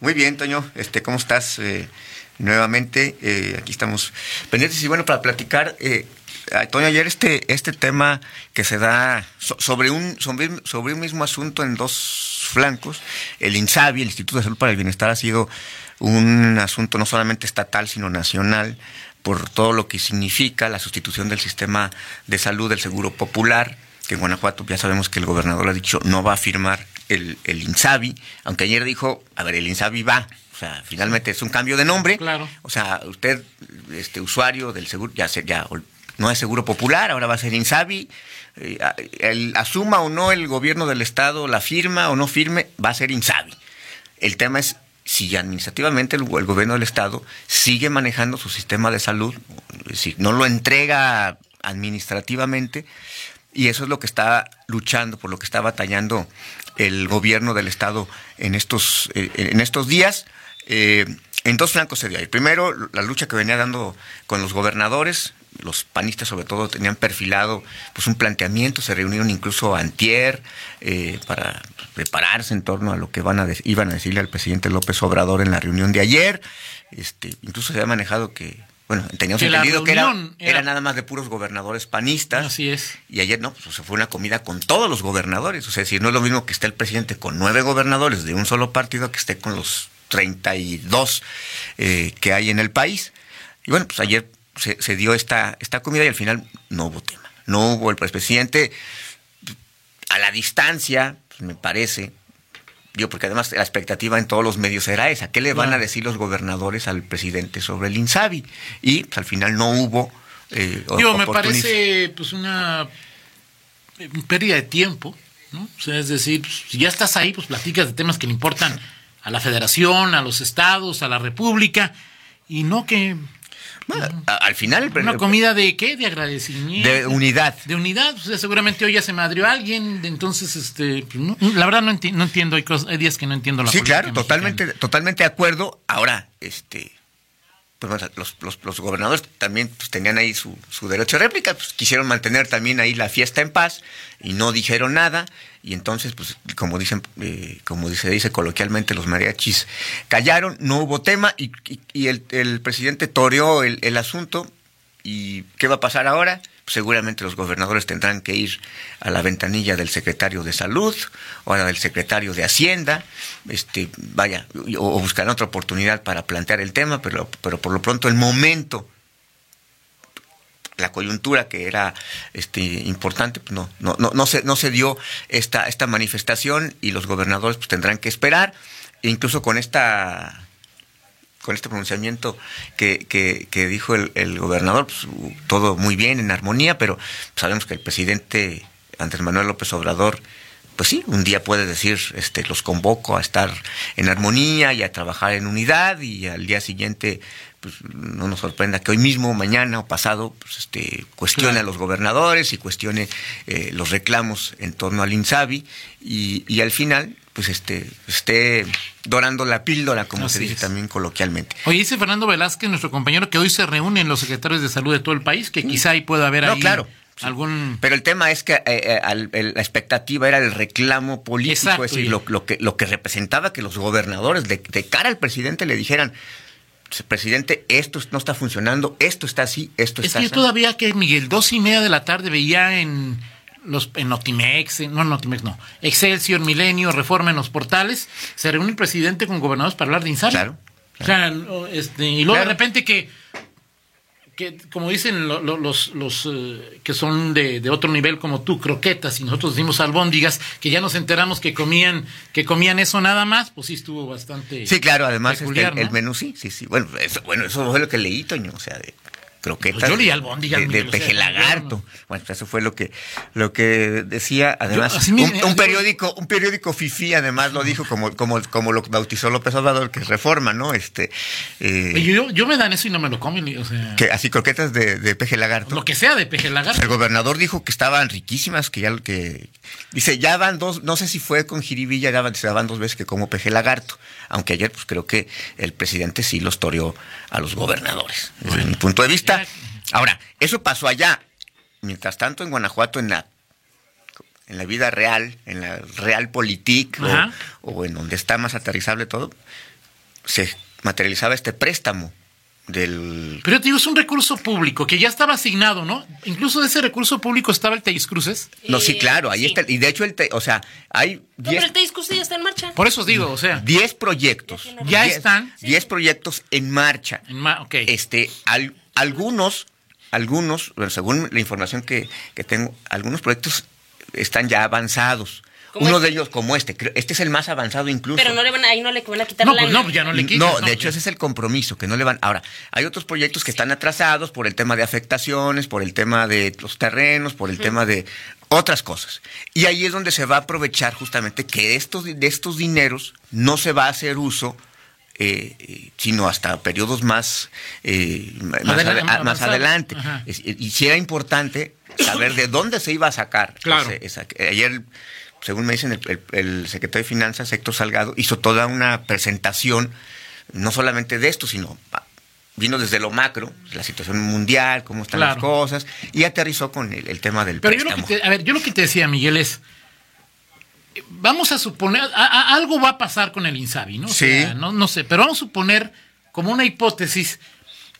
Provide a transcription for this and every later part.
Muy bien, Toño. Este, ¿cómo estás? Eh, nuevamente, eh, aquí estamos pendientes y bueno, para platicar, eh, Toño, ayer este, este tema que se da sobre un, sobre, sobre un mismo asunto en dos flancos, el INSABI, el Instituto de Salud para el Bienestar, ha sido un asunto no solamente estatal, sino nacional, por todo lo que significa la sustitución del sistema de salud del Seguro Popular, que en Guanajuato ya sabemos que el gobernador ha dicho no va a firmar el, el INSABI, aunque ayer dijo, a ver, el INSABI va, o sea, finalmente es un cambio de nombre. Claro. O sea, usted, este usuario del seguro, ya, ya no es seguro popular, ahora va a ser INSABI. Eh, el, asuma o no el gobierno del estado la firma o no firme, va a ser INSABI. El tema es si administrativamente el, gobierno del estado sigue manejando su sistema de salud, si no lo entrega administrativamente, y eso es lo que está luchando, por lo que está batallando el gobierno del estado en estos, eh, en estos días. Eh, en dos flancos se dio ahí. Primero, la lucha que venía dando con los gobernadores, los panistas sobre todo tenían perfilado pues un planteamiento, se reunieron incluso antier eh, para prepararse en torno a lo que van a iban a decirle al presidente López Obrador en la reunión de ayer. Este, incluso se había manejado que bueno, teníamos entendido que era, era, nada más de puros gobernadores panistas. Así es. Y ayer no, pues se fue una comida con todos los gobernadores. O sea, si no es lo mismo que esté el presidente con nueve gobernadores de un solo partido que esté con los 32 eh, que hay en el país. Y bueno, pues ayer se, dio esta, esta comida y al final no hubo tema. No hubo el presidente a la distancia, pues me parece, yo porque además la expectativa en todos los medios era esa, ¿qué le van a decir los gobernadores al presidente sobre el INSABI? Y pues, al final no hubo... Eh, me parece pues una pérdida de tiempo, ¿no? O sea, es decir, pues, si ya estás ahí, pues platicas de temas que le importan a la federación, a los estados, a la república, y no que... al final... ¿Una comida de qué? De agradecimiento. De unidad. De unidad. O sea, seguramente hoy ya se madrió alguien, entonces, este, pues, la verdad no, entiendo, hay, hay, días que no entiendo la Sí, claro, totalmente, totalmente de acuerdo. Ahora, este, pues, los, los, los, gobernadores también pues, tenían ahí su, su, derecho de réplica, pues, quisieron mantener también ahí la fiesta en paz y no dijeron nada y entonces pues como dicen eh, como se dice coloquialmente los mariachis callaron, no hubo tema y, y, el, el, presidente toreó el, asunto y ¿qué va a pasar ahora? seguramente los gobernadores tendrán que ir a la ventanilla del secretario de salud o a la del secretario de hacienda, este, vaya, o, buscarán otra oportunidad para plantear el tema, pero, pero por lo pronto el momento la coyuntura que era este importante pues no no no no se no se dio esta esta manifestación y los gobernadores pues tendrán que esperar. E incluso con esta con este pronunciamiento que, que, dijo el, gobernador, pues, todo muy bien, en armonía, pero sabemos que el presidente Andrés Manuel López Obrador, pues sí, un día puede decir, este, los convoco a estar en armonía y a trabajar en unidad, y al día siguiente, pues no nos sorprenda que hoy mismo, mañana o pasado, pues este, cuestione a los gobernadores y cuestione eh, los reclamos en torno al INSABI, y, y al final, pues este, esté dorando la píldora, como se dice también coloquialmente. Oye, dice Fernando Velázquez, nuestro compañero, que hoy se reúnen los secretarios de salud de todo el país, que quizá ahí pueda haber no, claro. Algún... Pero el tema es que eh, eh, la expectativa era el reclamo político, es decir, lo, que, lo que representaba que los gobernadores de, cara al presidente le dijeran, presidente, esto no está funcionando, esto está así, esto está así. Es que todavía que, Miguel, dos y media de la tarde veía en los, en Notimex, no Notimex, no, Excelsior, Milenio, Reforma en los portales, se reúne el presidente con gobernadores para hablar de Insabi. Claro. O sea, este, y luego de repente que, que, como dicen los, los eh, que son de, de, otro nivel como tú, croquetas, y nosotros decimos albóndigas, que ya nos enteramos que comían, que comían eso nada más, pues sí estuvo bastante. Sí, claro, además este, el, menú sí, sí, sí. Bueno, eso, bueno, eso fue lo que leí, Toño, o sea, de, croquetas pues de, de, peje lagarto. Bueno, eso fue lo que lo que decía además un, periódico un periódico fifi además lo dijo como como como lo bautizó López Obrador que es Reforma, ¿no? Este eh, yo, yo me dan eso y no me lo comen, o sea, que así croquetas de, de peje lagarto. Lo que sea de peje lagarto. El gobernador dijo que estaban riquísimas, que ya que dice, ya van dos, no sé si fue con Jiribilla, ya van, se daban dos veces que como peje lagarto, aunque ayer pues creo que el presidente sí los toreó a los gobernadores, desde mi punto de vista Ahora, eso pasó allá. Mientras tanto, en Guanajuato, en la, en la vida real, en la real politique, o, en donde está más aterrizable todo, se materializaba este préstamo del... Pero te digo, es un recurso público que ya estaba asignado, ¿no? Incluso de ese recurso público estaba el Teis Cruces. No, sí, Eh, claro, ahí sí. está. Y de hecho, el te- o sea, hay No, 10 pero el Teis Cruces ya está en marcha. Por eso os digo, o sea, 10 proyectos. Ya Diez- están. 10 proyectos en marcha. en ma- ok. Este, al- algunos, algunos, bueno, según la información que, que tengo, algunos proyectos están ya avanzados. ¿Cómo Uno este? de ellos como este, creo- este es el más avanzado incluso. Pero no le van a, ahí no le van a quitar no, la pues no, pues ya no le quitas. No, de hecho ese es el compromiso, que no le van... Ahora, hay otros proyectos que están atrasados por el tema de afectaciones, por el tema de los terrenos, por el tema de otras cosas. Y ahí es donde se va a aprovechar justamente que estos, de estos dineros no se va a hacer uso, eh, sino hasta periodos más, eh, más, Adela- adelante. Ajá. Y sí era importante saber de dónde se iba a sacar. Claro. ese- esa- ayer, según me dicen, el, el- el secretario de Finanzas, Héctor Salgado, hizo toda una presentación, no solamente de esto, sino ah, vino desde lo macro, la situación mundial, cómo están las cosas, y aterrizó con el, el tema del Pero yo lo, que te, a ver, yo lo que te decía, Miguel, es. Vamos a suponer. a- a- algo va a pasar con el Insabi, ¿no? O Sí. sea, no, no sé, pero vamos a suponer, como una hipótesis.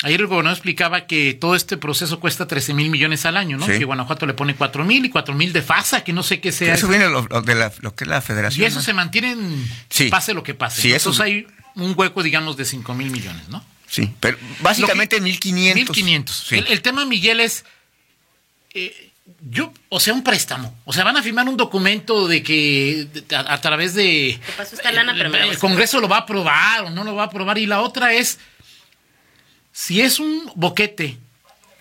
Ayer el gobernador explicaba que todo este proceso cuesta 13 mil millones al año, ¿no? Sí. Que Guanajuato le pone 4 mil y 4 mil de FASA, que no sé qué sea. Eso viene lo, lo de la, lo que es la y federación. eso ¿no? se mantiene en Sí. pase lo que pase. Sí, ¿no? eso- Entonces hay un hueco, digamos, de 5 mil millones, ¿no? Sí, pero básicamente que- 1500. 1500. Sí. El, el tema, Miguel, es. eh, yo, o sea, un préstamo. O sea, van a firmar un documento de que a, a través de. Esta lana, el, a- Congreso lo va a aprobar o no lo va a aprobar. Y la otra es. Si es un boquete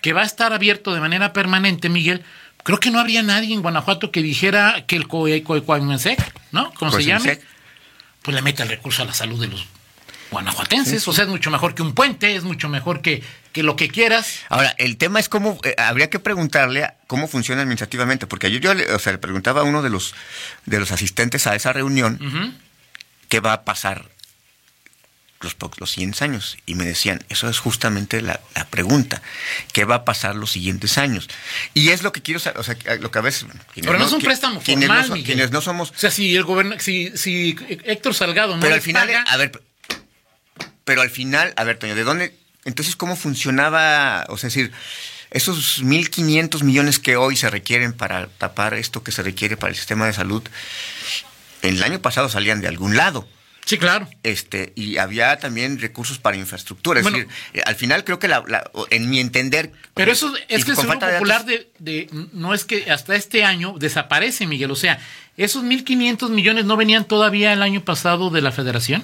que va a estar abierto de manera permanente, Miguel, creo que no habría nadie en Guanajuato que dijera que el COE- COE- COEMENSEC, ¿no? Como se llame, pues le mete el recurso a la salud de los guanajuatenses. O sea, es mucho mejor que un puente, es mucho mejor que, que lo que quieras. Ahora, el tema es cómo, eh, habría que preguntarle a cómo funciona administrativamente, porque yo, yo le, o sea, le preguntaba a uno de los, de los asistentes a esa reunión qué va a pasar los, los siguientes años. Y me decían, eso es justamente la, la pregunta, ¿qué va a pasar los siguientes años? Y es lo que quiero saber, o sea, lo que a veces... Pero no es un préstamo quienes formal, no, Miguel. quienes no somos... O sea, si el gobierno, si, si Héctor Salgado no Pero al final, paga, a ver, pero al final, a ver, Toño, ¿de dónde? Entonces, ¿cómo funcionaba? O sea, es decir, esos 1.500 millones que hoy se requieren para tapar esto que se requiere para el sistema de salud, el año pasado salían de algún lado. sí, claro. Este, y había también recursos para infraestructura. Es Bueno. decir, eh, al final creo que la, en mi entender. Pero eso es que el Seguro Popular de- no es que hasta este año desaparece, Miguel. O sea, esos 1.500 millones no venían todavía el año pasado de la Federación.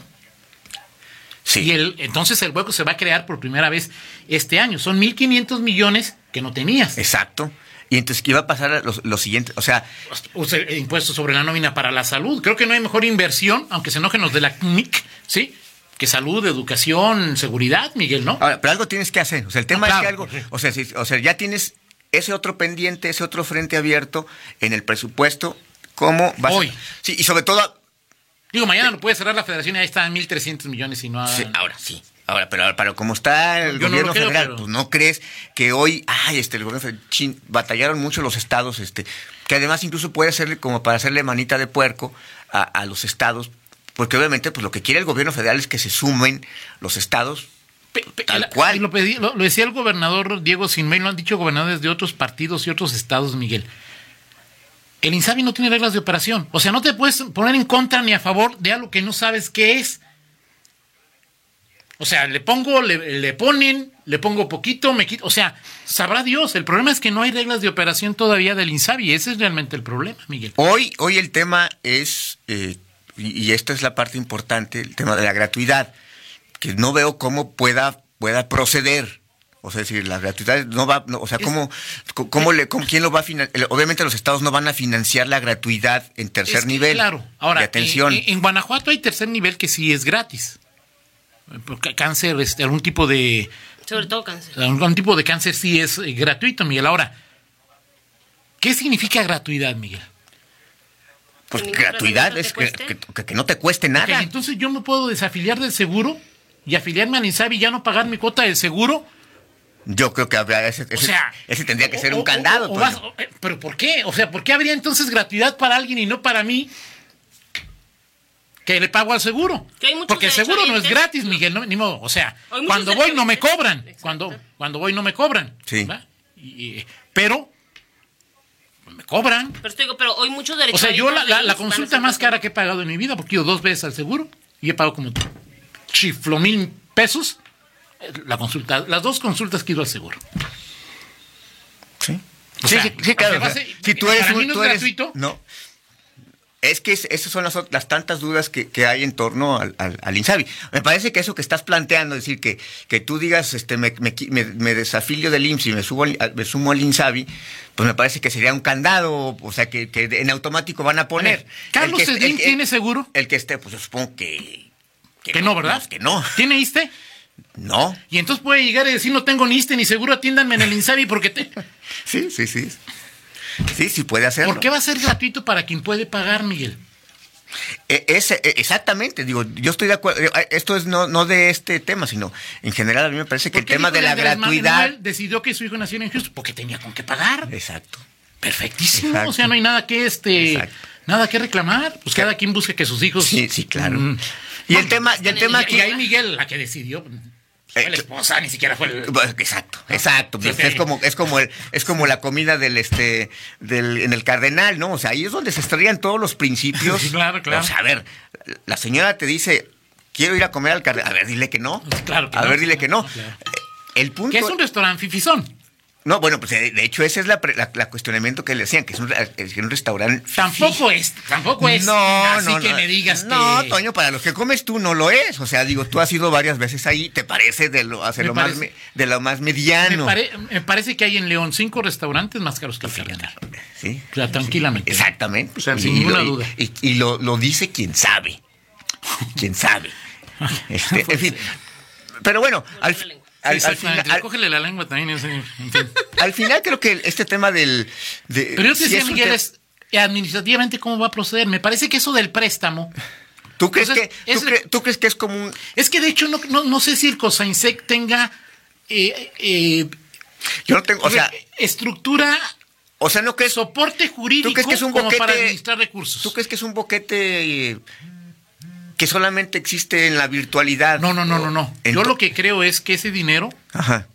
Sí. Y el, entonces el hueco se va a crear por primera vez este año. Son 1.500 millones que no tenías. Exacto. Y entonces, ¿qué iba a pasar a los, los siguientes? O sea, O sea, el impuesto sobre la nómina para la salud. Creo que no hay mejor inversión, aunque se enojen los de la CNIC, ¿sí? Que salud, educación, seguridad, Miguel, ¿no? Ahora, pero algo tienes que hacer. O sea, el tema No, es que algo. O sea, si- o sea, ya tienes ese otro pendiente, ese otro frente abierto en el presupuesto. ¿Cómo vas a- Hoy. Sí, y sobre todo. Digo, mañana lo puede cerrar la federación y ahí están 1.300 millones y no... sí, ahora sí. Ahora, pero, pero como está el Yo no gobierno creo, federal, pero- pues no crees que hoy, ay, este, el gobierno federal, chin, batallaron mucho los estados, este, que además incluso puede ser como para hacerle manita de puerco a, a los estados, porque obviamente, pues lo que quiere el gobierno federal es que se sumen los estados Tal cual. Lo, pedí- lo- lo decía el gobernador Diego Sinmey, lo han dicho gobernadores de otros partidos y otros estados, Miguel. El INSABI no tiene reglas de operación. O sea, no te puedes poner en contra ni a favor de algo que no sabes qué es. O sea, le pongo, le, le ponen, le pongo poquito, me quito. O sea, sabrá Dios. El problema es que no hay reglas de operación todavía del INSABI. Ese es realmente el problema, Miguel. Hoy, hoy el tema es, eh, y, esta es la parte importante, el tema de la gratuidad, que no veo cómo pueda, pueda proceder. O sea, es decir, la gratuidad no va, no, o sea, ¿cómo, cómo le, cómo- quién lo va a financiar? Obviamente los estados no van a financiar la gratuidad en tercer Es que, nivel. Claro. Ahora, de atención. En, en Guanajuato hay tercer nivel que sí es gratis. Porque Cáncer, este, algún tipo de Sobre todo cáncer. algún tipo de cáncer sí es eh, gratuito, Miguel. Ahora, ¿qué significa gratuidad, Miguel? pues gratuidad es que, que- no te cueste nada. entonces yo me puedo desafiliar del seguro y afiliarme al INSABI y ya no pagar mi cuota del seguro. Yo creo que habría ese, O sea, ese tendría que o- ser o- un candado. o- o vas- o- eh, pero ¿por qué? O sea, ¿por qué habría entonces gratuidad para alguien y no para mí? que le pago al seguro. Que hay muchos Porque el seguro no es gratis, Miguel, no, ni modo. O sea, cuando voy no me cobran. Exacto. Cuando, cuando voy no me cobran. Sí. Y- pero me cobran. Pero, digo, pero hoy muchos O derechos. sea, yo la, la- la consulta más cara que he pagado en mi vida, porque he ido dos veces al seguro y he pagado como chiflo mil pesos. La consulta, las dos consultas que ido al seguro. Sí. O sí, sea, sí, sí, claro. o sea, a si tú eres para un- mí no es tú eres- gratuito. No. Es que es- esas son las, las tantas dudas que, que hay en torno al, al, al INSABI. Me parece que eso que estás planteando, es decir, que, que tú digas, este, me, me, qui- me- me desafilio del IMSS y me, subo al- me sumo al INSABI, pues me parece que sería un candado, o sea, que, que en automático van a poner. ver, ¿Carlos Slim tiene seguro? El que esté, pues yo supongo que... Que no, ¿verdad? pues, que no. ¿Tiene ISTE? No. Y entonces puede llegar y decir, no tengo ni ISTE ni seguro, atiéndanme en el INSABI porque te... Sí, sí, sí. Sí, sí puede hacerlo. ¿Por qué va a ser gratuito para quien puede pagar, Miguel? E- ese- e- exactamente, digo, yo estoy de acuerdo, eh, esto es no, no de este tema, sino en general a mí me parece que el ¿Por qué tema de la Andrés Manuel gratuidad... decidió que su hijo naciera en Houston? Porque tenía con qué pagar. Exacto. Perfectísimo. Exacto. O sea, no hay nada que este, Exacto. nada que reclamar. Pues cada quien busque que sus hijos. Sí, sí, claro. Mm. Y el tema, y el tema Y, aquí... y ahí Miguel, la que decidió, fue Eh, la esposa, ni siquiera fue el. Bueno, Exacto, exacto. Sí, pues sí. Es como, es como el, es como la comida del este, del, en el cardenal, ¿no? O sea, ahí es donde se estrellan todos los principios. Sí, claro, claro. O sea, a ver, la señora te dice, quiero ir a comer al cardenal. A ver, dile que no. Claro que a no, ver, dile que no. claro. El punto. Que es un restaurante fifizón. No, bueno, pues de de hecho ese es la, pre- la- la cuestionamiento que le decían, que es un, es un restaurante. Tampoco es, tampoco es. No, así no, que no. me digas No, que. Toño, para los que comes tú no lo es. O sea, digo, tú has ido varias veces ahí, te parece de lo, hace Me lo más, parece- de lo más me, mediano. pare- me parece que hay en León cinco restaurantes más caros que el cardenal. Sí. O sea, tranquilamente. Exactamente. O sea, sin ninguna lo, duda. Y, y lo, lo dice quien sabe. Quien sabe. Este, en fin. Pero bueno, al, la lengua. al- Sí, al exactamente. al- Cógele la lengua también. ese, en fin. al final creo que este tema del... de- Pero yo te decía, Miguel, es administrativamente cómo va a proceder. Me parece que eso del préstamo. ¿Tú crees, entonces, que, tú, es- cre- tú crees que es como un... Es que de hecho no, no, no sé si el COSAINSEC tenga eh, eh, Yo no tengo... O sea, estructura, o sea ¿no crees, soporte jurídico ¿tú crees que es un como para administrar recursos. ¿Tú crees que es un boquete eh, que solamente existe en la virtualidad? No, no, no, no, no. Yo lo que creo es que ese dinero Ajá.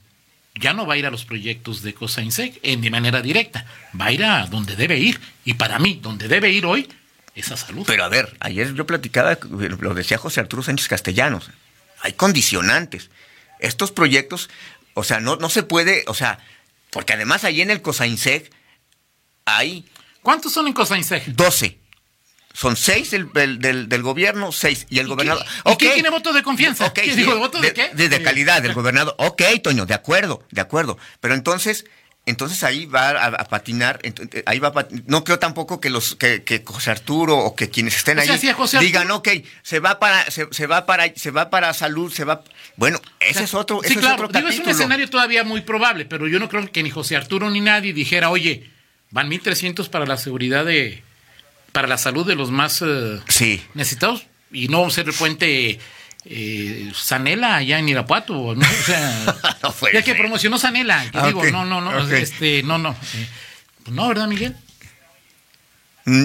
ya no va a ir a los proyectos de COSAINSEC en de manera directa. Va a ir a donde debe ir. Y para mí, donde debe ir hoy es a salud. Pero a ver, ayer yo platicaba, lo decía José Arturo Sánchez Castellanos, hay condicionantes. Estos proyectos, o sea, no, no se puede, o sea, porque además ahí en el COSAINSEC hay ¿Cuántos son en COSAINSEC? 12. Son seis del, del, del- gobierno, seis. Y el ¿Y gobernador. y Ok. quién tiene voto de confianza? Ok, ¿Qué sí, digo, voto de qué? De, de calidad, del gobernador. Ok, Toño, de acuerdo, de acuerdo. Pero entonces, entonces ahí va a, a patinar, ahí va a no creo tampoco que los que, que José Arturo o que quienes estén O ahí si digan, ok, se va para, se, se va para, se va para salud, se va. Bueno, ese es otro, Sí, ese claro. es otro Digo, es un escenario todavía muy probable, pero yo no creo que ni José Arturo ni nadie dijera, oye, van 1.300 para la seguridad de, para la salud de los más eh, Sí. necesitados y no ser el puente eh, Sanela allá en Irapuato. ¿no? O sea, No ya que promocionó Sanela. que Ah, digo, no, no, no, este, no, no. eh, pues no, ¿verdad, Miguel? Mm,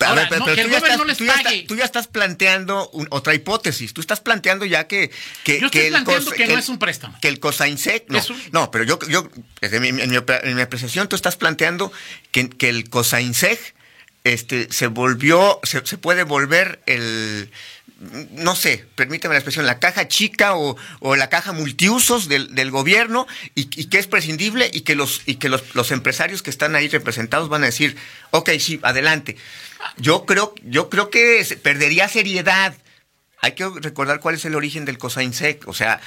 A Ahora, ver, pero, no, pero que tú, ya estás, no les tú ya pague. estás- tú ya estás planteando un- otra hipótesis. Tú estás planteando ya que. que Yo estoy que el planteando cos- que no es un préstamo. Que el COSAINSEC. No, un- no pero yo. yo desde mi- en, mi, en mi apreciación, tú estás planteando que, que el COSAINSEC este, se volvió. Se, puede volver el. No sé, permíteme la expresión, la caja chica o, o la caja multiusos del, gobierno y, que es prescindible y que, los, y que los, los empresarios que están ahí representados van a decir, ok, sí, adelante. Yo creo, yo creo que perdería seriedad. Hay que recordar cuál es el origen del COSAINSEC, o sea,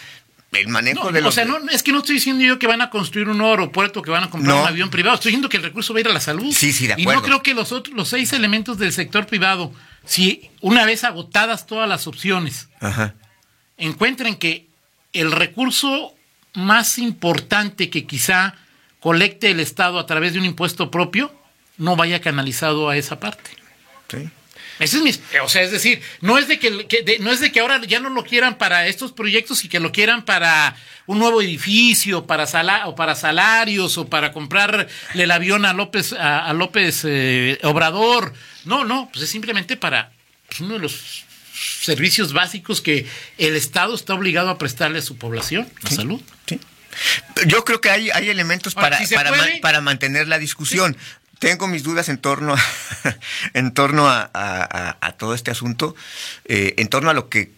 el manejo No, de los... O sea, no, es que no estoy diciendo yo que van a construir un aeropuerto, que van a comprar No. un avión privado. Estoy diciendo que el recurso va a ir a la salud. Sí, sí, de Y no acuerdo. creo que los otros, los seis elementos del sector privado, si una vez agotadas todas las opciones, Ajá. encuentren que el recurso más importante que quizá colecte el Estado a través de un impuesto propio no vaya canalizado a esa parte. Sí. Ese es mi, o sea, es decir, no es de que, que de- no es de que ahora ya no lo quieran para estos proyectos y que lo quieran para un nuevo edificio, para sala, o para salarios o para comprarle el avión a López a, a López eh, Obrador. No, no, pues es simplemente para pues, uno de los servicios básicos que el Estado está obligado a prestarle a su población, la salud. Sí. Yo creo que hay, hay elementos Ahora, para, si se para, puede- ma- para mantener la discusión. Tengo mis dudas en torno a, en torno a, a- a- a todo este asunto, eh, en torno a lo que,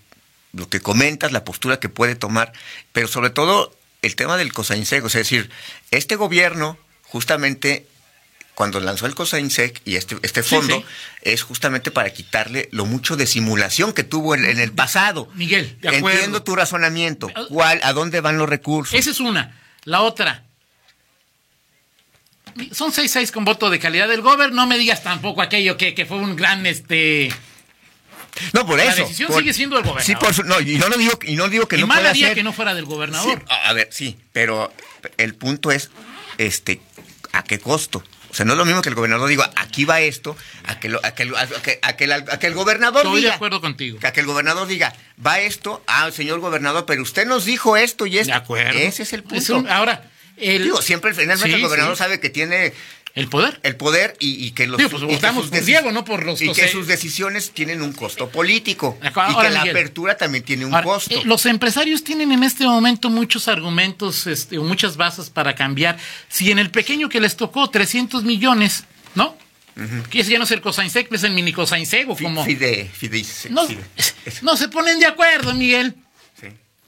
lo que comentas, la postura que puede tomar, pero sobre todo el tema del COSAINSEC. O sea, es decir, este gobierno, justamente cuando lanzó el COSAINSEC y este, este Sí, fondo, sí. es justamente para quitarle lo mucho de simulación que tuvo en, en el pasado. Miguel, de acuerdo. Entiendo tu razonamiento. ¿Cuál, ¿A dónde van los recursos? Esa es una. La otra. Son 6-6 con voto de calidad del gobierno. No me digas tampoco aquello que, que fue un gran este. No, por La eso. decisión por- sigue siendo del gobernador. Sí, por su- no, y no, lo digo, y no digo que y no mal pueda ser. que no fuera del gobernador. a a ver, sí, pero el punto es, este, ¿a qué costo? O sea, no es lo mismo que el gobernador diga, aquí va esto, a que, lo- a que, el- a que- a que el, a que el gobernador Estoy de acuerdo contigo. A que el gobernador diga, va esto, ah, señor gobernador, pero usted nos dijo esto y esto. De acuerdo. Ese es el punto. Es un- ahora, el, Digo, siempre finalmente Sí, el gobernador sí. sabe que tiene el poder. el poder y, y que los Digo, pues, que votamos sus por Diego, no por los- y que sus decisiones tienen un costo político Ahora, y que la Miguel. apertura también tiene un Ahora, costo eh, los empresarios tienen en este momento muchos argumentos este, o muchas bases para cambiar. Si en el pequeño que les tocó 300 millones, ¿no? Que ese ya no es el Cosainsec, es el mini Cosainsec o como... Fide, fide- no se ponen de acuerdo, Miguel. sí,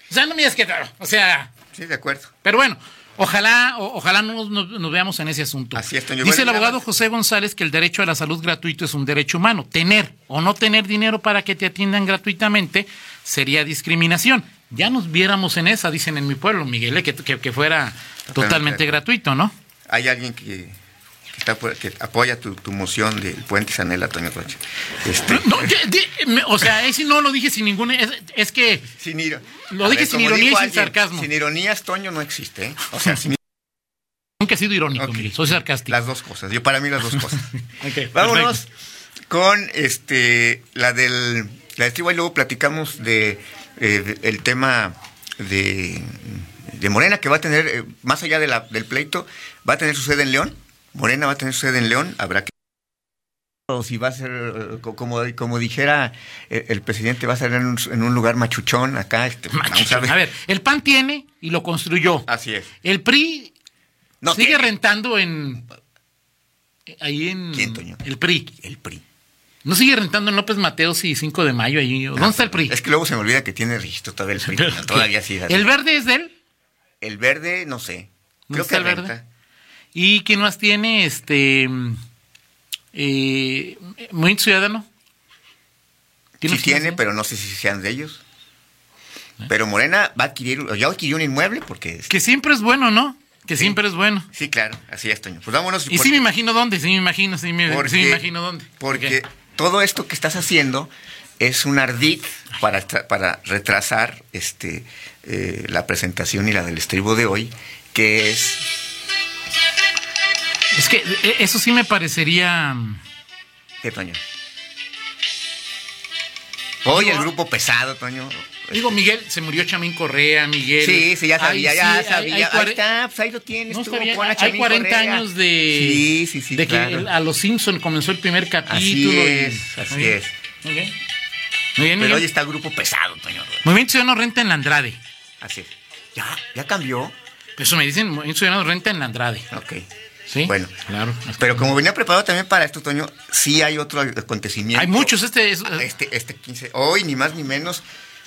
O sea, no me digas que... O sea... sí, de acuerdo. Pero bueno, ojalá, o- ojalá nos, nos- nos veamos en ese asunto. Así es, Toño. Dice Bueno, el abogado. José González que el derecho a la salud gratuito es un derecho humano. Tener o no tener dinero para que te atiendan gratuitamente sería discriminación. Ya nos viéramos en esa, dicen en mi pueblo, Miguel, eh, que, que- que fuera totalmente gratuito, ¿no? Hay alguien que está por- que apoya tu, tu moción del puente Sanela, Toño Rocha. Este, No, de- de- o sea, ese no lo dije sin ningún... Es, es que sin iro- Lo dije sin ironía y sin sarcasmo. Sin ironías, Toño no existe, ¿eh? O sea, sin- nunca he sido irónico, Ok. Miguel, soy sarcástico. las dos cosas. Yo para mí las dos cosas. Vámonos con este la del la tribu y luego platicamos de, eh, de- el tema de, de Morena que va a tener eh, más allá de la- del pleito va a tener su sede en León. Morena va a tener su sede en León. Habrá que o si va a ser eh, co- como como dijera eh, el presidente va a ser en un, en un lugar machuchón acá. Este, vamos a ver, el PAN tiene y lo construyó. Así es. El PRI No sigue tiene. rentando en. Ahí en. ¿Quién, Toño? El PRI. El PRI. ¿No sigue rentando en López Mateos y 5 de mayo ahí? ¿Dónde está el PRI? Es que luego se me olvida que tiene registro todavía el PRI. No, todavía sí. ¿El verde es de él? El verde, no sé. ¿Dónde Creo que el verde? ¿Y quién más tiene? Este. Eh, Movimiento Ciudadano. Sí oficinas tiene, pero no sé si sean de ellos. Pero Morena va a adquirir, ya adquirió un inmueble porque... Que siempre es bueno, ¿no? Que Sí. siempre es bueno. Sí, claro, así es, Toño. Pues vámonos. Y sí me imagino dónde, sí me imagino, sí me, sí me imagino dónde. Porque todo esto que estás haciendo es un ardid para, para retrasar este eh, la presentación y la del estribo de hoy, que es... Es que eh, eso sí me parecería... ¿Qué, Toño? Hoy Digo, el grupo pesado, Toño. Digo, Miguel, se murió Chamín Correa, Miguel. Sí, sí, ya sabía, Ay, ya sí, sabía. hay ahí está, pues ahí lo tienes. No, tú, está bien, pon a hay Chamín 40 Correa. años de, Sí, sí, sí, de que claro. a los Simpson comenzó el primer capítulo. Así y- es, así Muy es. Muy bien. Muy bien, Pero Miguel. hoy está el grupo pesado, Toño. Movimiento Ciudadano renta en la Andrade. Así es. Ya, ya cambió. Eso me dicen, Movimiento Ciudadano renta en la Andrade. Ok. ¿Sí? Bueno. Claro. Pero como venía preparado también para esto, Toño, sí hay otro acontecimiento. Hay muchos, este es... Este, este 15. Hoy, ni más ni menos.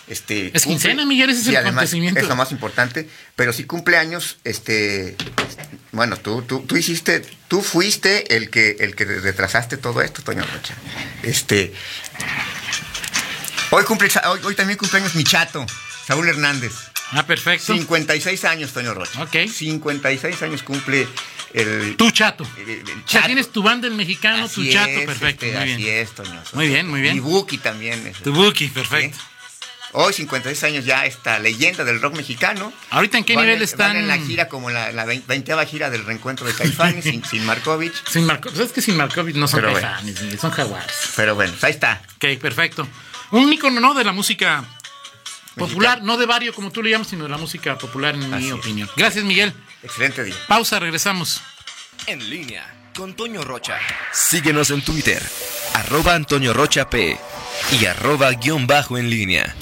Este, Es quincena, Miguel, ese es el además, acontecimiento. Es lo más importante. Pero sí cumpleaños, este. Bueno, tú, tú, tú hiciste, tú fuiste el que, el que retrasaste todo esto, Toño Rocha. Este. Hoy cumple, hoy, hoy también cumpleaños mi chato, Saúl Hernández. Ah, perfecto. 56 años, Toño Rocha. Ok. 56 años cumple el. Tu chato. el- el O sea, chato. tienes tu banda el mexicano, tu chato, es, perfecto. este, muy Así bien. es, Toño. Muy bien, muy bien. Y Buki también. Tu Buki, perfecto. Sí. Hoy, 56 años ya, esta leyenda del rock mexicano. ¿Ahorita en qué Van nivel están? van en la gira como la, la 20 gira del reencuentro de Caifanes sin, sin Markovich. Sin Marco, ¿Sabes que sin Markovich no son Pero caifanes, son jaguares? Pero bueno, ahí está. Ok, perfecto. Un ícono, ¿no? De la música popular, no de barrio como tú le llamas, sino de la música popular, en Así mi es. opinión. Gracias, Miguel. Excelente día. Pausa, regresamos. En línea con Toño Rocha. Síguenos en Twitter, arroba Antonio Rocha P y arroba guion bajo en línea.